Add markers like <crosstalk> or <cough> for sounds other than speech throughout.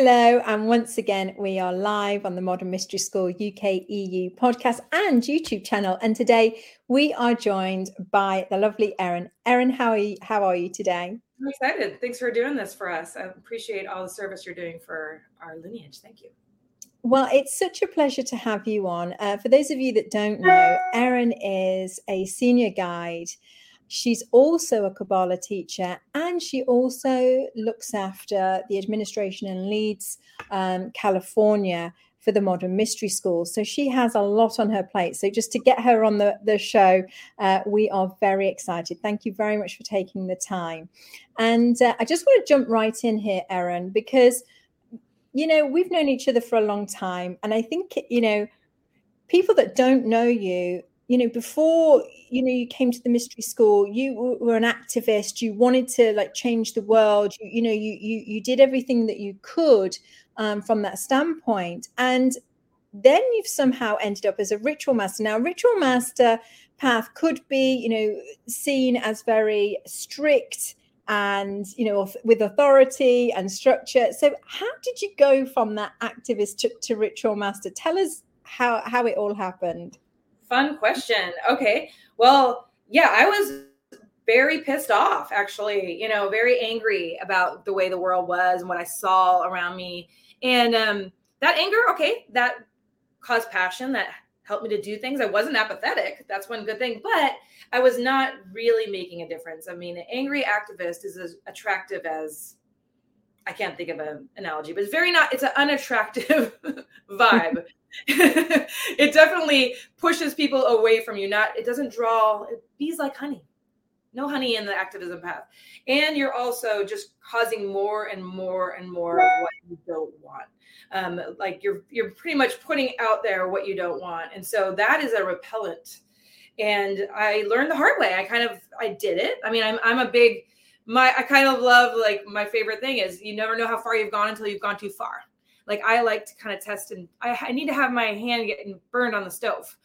Hello, and once again, we are live on the Modern Mystery School UK EU podcast and YouTube channel. And today we are joined by the lovely Erin. Erin, how are you, how are you today? I'm excited. Thanks for doing this for us. I appreciate all the service you're doing for our lineage. Thank you. Well, it's such a pleasure to have you on. Uh, for those of you that don't know, Erin is a senior guide She's also a Kabbalah teacher and she also looks after the administration and leads um, California for the Modern Mystery School. So she has a lot on her plate. So just to get her on the, the show, uh, we are very excited. Thank you very much for taking the time. And uh, I just want to jump right in here, Erin, because, you know, we've known each other for a long time. And I think, you know, people that don't know you you know before you know you came to the mystery school you were an activist you wanted to like change the world you, you know you, you you did everything that you could um, from that standpoint. And then you've somehow ended up as a ritual master. Now ritual master path could be you know seen as very strict and you know with authority and structure. So how did you go from that activist to, to ritual master? Tell us how how it all happened fun question. Okay. Well, yeah, I was very pissed off, actually, you know, very angry about the way the world was and what I saw around me. And um, that anger, okay, that caused passion, that helped me to do things. I wasn't apathetic. That's one good thing, but I was not really making a difference. I mean, an angry activist is as attractive as I can't think of an analogy, but it's very not, it's an unattractive <laughs> vibe. <laughs> it definitely pushes people away from you. Not, it doesn't draw it bees like honey. No honey in the activism path. And you're also just causing more and more and more of what you don't want. Um, like you're you're pretty much putting out there what you don't want. And so that is a repellent. And I learned the hard way. I kind of I did it. I mean, I'm I'm a big my I kind of love like my favorite thing is you never know how far you've gone until you've gone too far. Like I like to kind of test and I, I need to have my hand getting burned on the stove.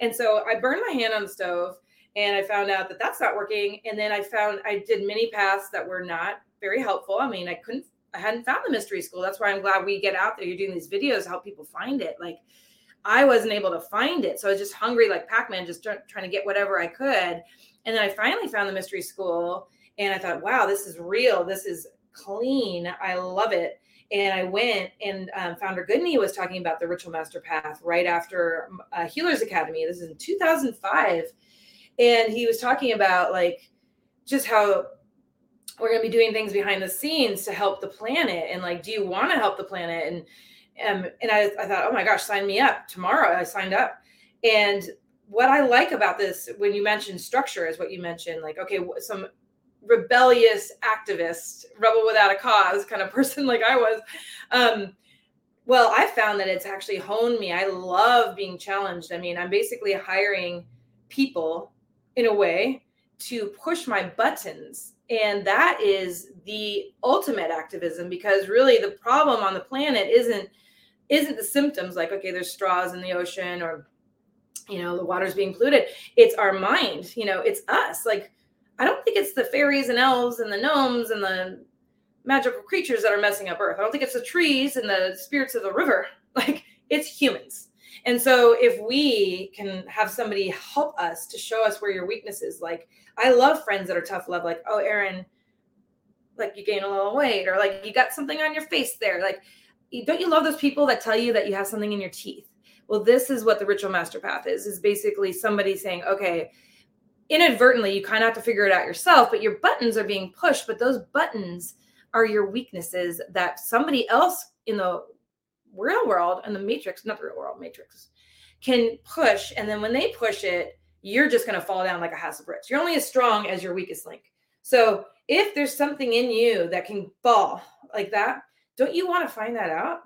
And so I burned my hand on the stove and I found out that that's not working. And then I found I did many paths that were not very helpful. I mean, I couldn't, I hadn't found the mystery school. That's why I'm glad we get out there. You're doing these videos, help people find it. Like I wasn't able to find it. So I was just hungry, like Pac Man, just trying to get whatever I could. And then I finally found the mystery school and I thought, wow, this is real. This is clean. I love it. And I went and um, Founder Gudni was talking about the Ritual Master Path right after uh, Healers Academy. This is in 2005. And he was talking about like just how we're going to be doing things behind the scenes to help the planet. And like, do you want to help the planet? And um, and I, I thought, oh my gosh, sign me up tomorrow. I signed up. And what I like about this, when you mentioned structure, is what you mentioned. Like, okay, some rebellious activist, rebel without a cause kind of <laughs> person like I was. Um, well, I found that it's actually honed me. I love being challenged. I mean, I'm basically hiring people in a way to push my buttons. And that is the ultimate activism because really the problem on the planet isn't isn't the symptoms like okay there's straws in the ocean or you know the water's being polluted it's our mind you know it's us like I don't think it's the fairies and elves and the gnomes and the magical creatures that are messing up Earth. I don't think it's the trees and the spirits of the river. <laughs> Like it's humans. And so if we can have somebody help us to show us where your weakness is, like I love friends that are tough love, like, oh, Erin, like you gain a little weight, or like you got something on your face there. Like, don't you love those people that tell you that you have something in your teeth? Well, this is what the ritual master path is, is basically somebody saying, okay, inadvertently you kind of have to figure it out yourself but your buttons are being pushed but those buttons are your weaknesses that somebody else in the real world and the matrix not the real world matrix can push and then when they push it you're just going to fall down like a house of bricks. You're only as strong as your weakest link. So if there's something in you that can fall like that don't you want to find that out?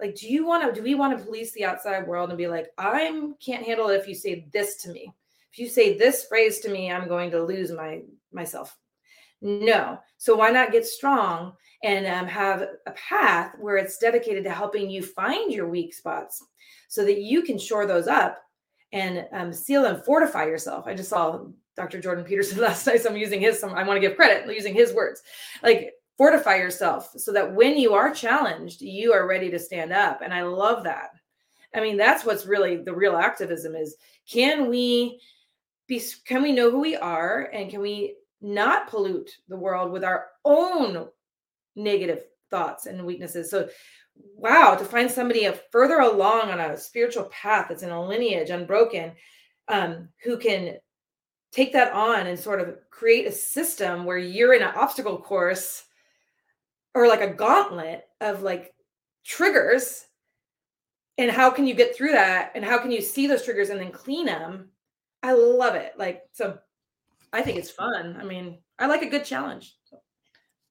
Like do you want to do we want to police the outside world and be like i'm can't handle it if you say this to me if you say this phrase to me i'm going to lose my myself no so why not get strong and um, have a path where it's dedicated to helping you find your weak spots so that you can shore those up and um, seal and fortify yourself i just saw dr jordan peterson <laughs> last night so i'm using his some i want to give credit using his words like fortify yourself so that when you are challenged, you are ready to stand up. And I love that. I mean, that's what's really the real activism is can we be can we know who we are and can we not pollute the world with our own negative thoughts and weaknesses? So wow, to find somebody further along on a spiritual path that's in a lineage unbroken, um, who can take that on and sort of create a system where you're in an obstacle course or like a gauntlet of like triggers and how can you get through that and how can you see those triggers and then clean them i love it like so i think it's fun i mean i like a good challenge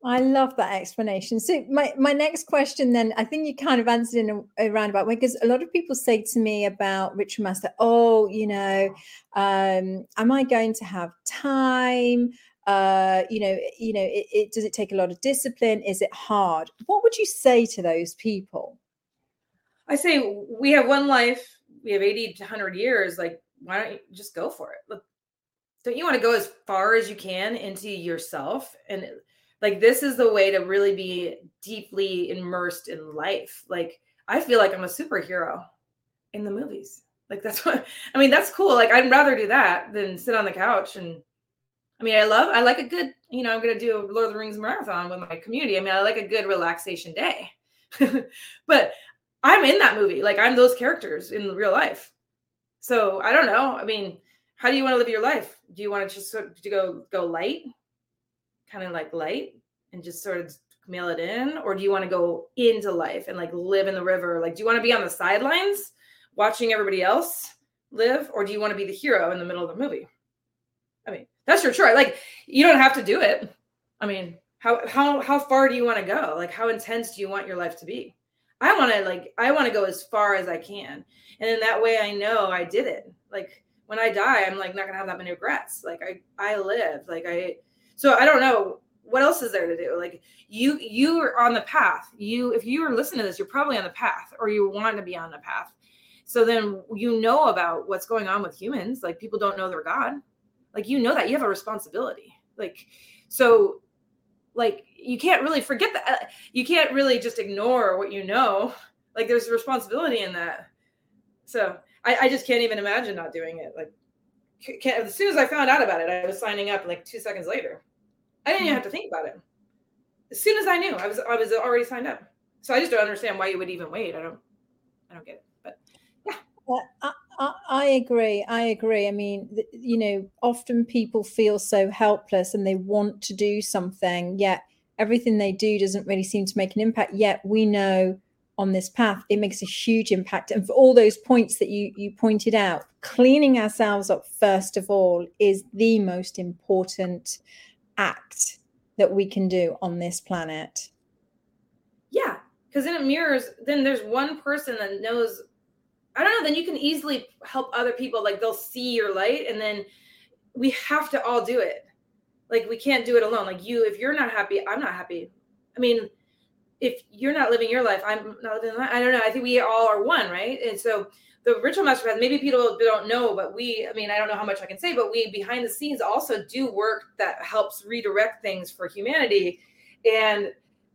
I love that explanation. So my, my next question then, I think you kind of answered in a, a roundabout way because a lot of people say to me about Ritual Master, oh, you know, um, am I going to have time? uh, you know, you know, it, it, does it take a lot of discipline? Is it hard? What would you say to those people? I say we have one life, we have 80 to 100 years. Like, why don't you just go for it? Look, don't you want to go as far as you can into yourself? And uh, like, this is the way to really be deeply immersed in life. Like, I feel like I'm a superhero in the movies. Like, that's <laughs> what I mean. That's cool. Like, I'd rather do that than sit on the couch and I mean, I love, I like a good, you know, I'm going to do a Lord of the Rings marathon with my community. I mean, I like a good relaxation day. <laughs> but I'm in that movie. Like, I'm those characters in real life. So I don't know. I mean, how do you want to live your life? Do you want to just sort of to go go light, kind of like light, and just sort of mail it in, or do you want to go into life and like live in the river? Like, do you want to be on the sidelines watching everybody else live, or do you want to be the hero in the middle of the movie? I mean, that's your choice. Like you don't have to do it. I mean, how how how far do you want to go? Like how intense do you want your life to be? I want to like I want to go as far as I can. And in that way I know I did it. Like when I die, I'm like not to have that many regrets. Like I I lived. Like I so I don't know what else is there to do? Like you you are on the path. You if you are listening to this, you're probably on the path or you want to be on the path. So then you know about what's going on with humans. Like people don't know their God like you know that you have a responsibility like so like you can't really forget that uh, you can't really just ignore what you know. <laughs> Like there's a responsibility in that. So i, I just can't even imagine not doing it like can't, as soon as i found out about it i was signing up like two seconds later. I didn't even have to think about it. As soon as i knew i was i was already signed up. So i just don't understand why you would even wait. I don't i don't get it but yeah. Well, I, I, agree. I agree. I mean, you know, often people feel so helpless and they want to do something, yet everything they do doesn't really seem to make an impact. Yet we know on this path it makes a huge impact. And for all those points that you you pointed out, cleaning ourselves up first of all is the most important act that we can do on this planet. Yeah, because then it mirrors. Then there's one person that knows I don't know, then you can easily help other people. Like they'll see your light and then we have to all do it. Like we can't do it alone. Like you, if you're not happy, I'm not happy. I mean, if you're not living your life, I'm not living I don't know. I think we all are one, right? And so the ritual master path, maybe people don't know, but we, I mean, I don't know how much I can say, but we behind the scenes also do work that helps redirect things for humanity. And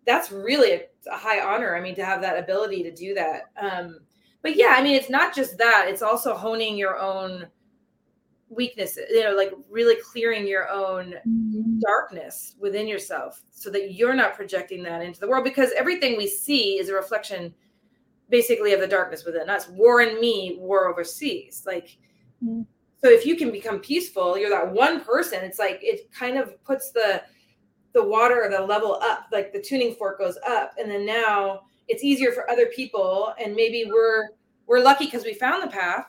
that's really a, a high honor. I mean, to have that ability to do that. Um, but yeah, I mean, it's not just that; it's also honing your own weaknesses. You know, like really clearing your own mm-hmm. darkness within yourself, so that you're not projecting that into the world. Because everything we see is a reflection, basically, of the darkness within us. War in me, war overseas. Like, mm-hmm. so if you can become peaceful, you're that one person. It's like it kind of puts the the water the level up like the tuning fork goes up and then now it's easier for other people and maybe we're we're lucky because we found the path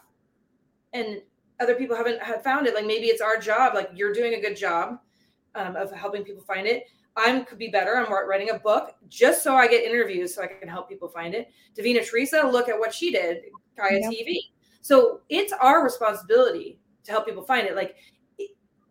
and other people haven't have found it like maybe it's our job like you're doing a good job um, of helping people find it I could be better. I'm writing a book just so I get interviews so I can help people find it. Davina Teresa, look at what she did, yep. TV. So it's our responsibility to help people find it. Like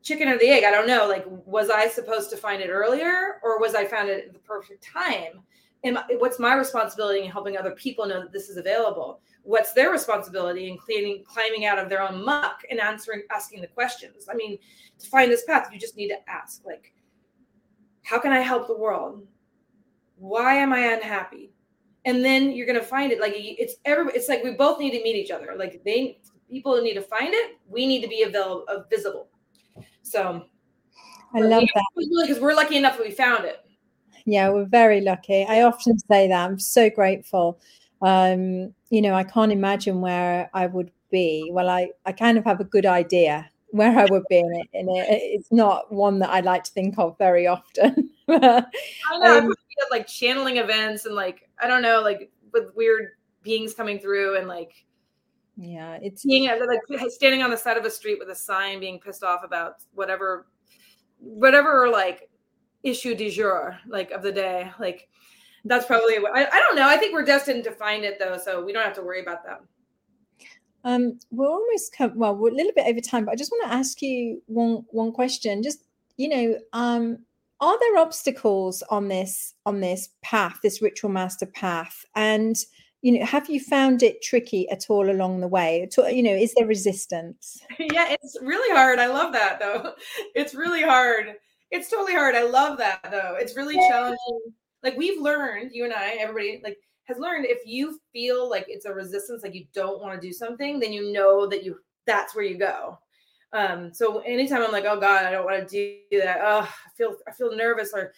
chicken or the egg, I don't know. Like, was I supposed to find it earlier or was I found it at the perfect time? And what's my responsibility in helping other people know that this is available? What's their responsibility in cleaning, climbing out of their own muck and answering, asking the questions? I mean, to find this path, you just need to ask, like, how can I help the world? Why am I unhappy? And then you're gonna find it. Like it's every. It's like we both need to meet each other. Like they people need to find it. We need to be available, uh, visible. So I love that because we're lucky enough that we found it. Yeah, we're very lucky. I often say that. I'm so grateful. Um, you know, I can't imagine where I would be. Well, I, I kind of have a good idea where I would be in it. And it, it's not one that I like to think of very often. <laughs> I know. Um, like channeling events and like, I don't know, like with weird beings coming through and like, yeah, it's being like standing on the side of a street with a sign, being pissed off about whatever, whatever like issue du jour, like of the day. Like that's probably what I, I don't know. I think we're destined to find it though, so we don't have to worry about that. Um, we're almost come, well, we're a little bit over time, but I just want to ask you one one question. Just you know, um, are there obstacles on this on this path, this ritual master path, and you know, have you found it tricky at all along the way? You know, is there resistance? <laughs> Yeah, it's really hard. I love that though. <laughs> It's really hard. It's totally hard. I love that though. It's really challenging. Like we've learned, you and I, everybody, like has learned if you feel like it's a resistance, like you don't want to do something, then you know that you that's where you go. Um, so anytime I'm like, oh God, I don't want to do that. Oh, I feel I feel nervous, or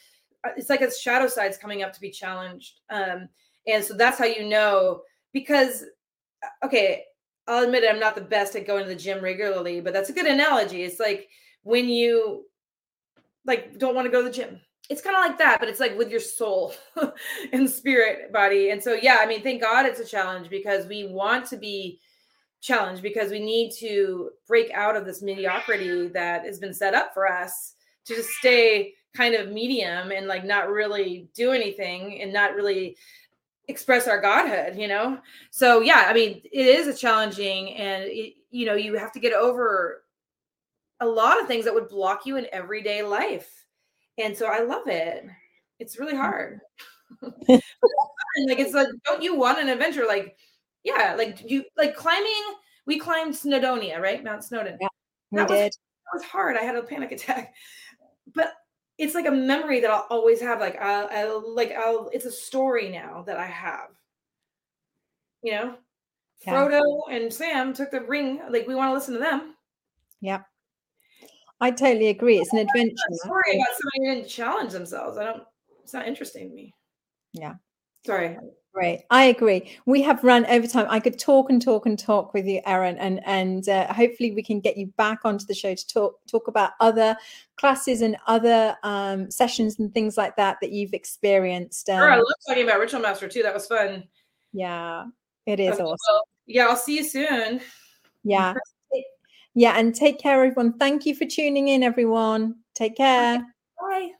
uh, it's like a shadow side's coming up to be challenged. Um, and so that's how you know because uh, okay, I'll admit it, I'm not the best at going to the gym regularly, but that's a good analogy. It's like when you like don't want to go to the gym it's kind of like that, but it's like with your soul <laughs> and spirit body. And so, yeah, I mean, thank God it's a challenge because we want to be challenged because we need to break out of this mediocrity that has been set up for us to just stay kind of medium and like not really do anything and not really express our godhood you know so yeah i mean it is a challenging and it, you know you have to get over a lot of things that would block you in everyday life and so I love it. It's really mm. hard. like it's like, don't you want an adventure? Like, yeah, like you like climbing. We climbed Snowdonia, right? Mount Snowdon. Yeah, we that did. Was, that was hard. I had a panic <laughs> attack, but it's like a memory that I'll always have. Like I'll, I'll like I'll. It's a story now that I have. You know, yeah. Frodo and Sam took the ring. Like we want to listen to them. Yeah. I totally agree. It's an <laughs> adventure. Sorry about somebody who didn't challenge themselves. I don't. It's not interesting to me. Yeah. Sorry. Great. I agree. We have run over time. I could talk and talk and talk with you, Erin, and and uh, hopefully we can get you back onto the show to talk talk about other classes and other um, sessions and things like that that you've experienced. Um, sure, I love talking about Ritual Master too. That was fun. Yeah, it is awesome. Well, yeah, I'll see you soon. Yeah. <laughs> Yeah, and take care, everyone. Thank you for tuning in, everyone. Take care. Bye.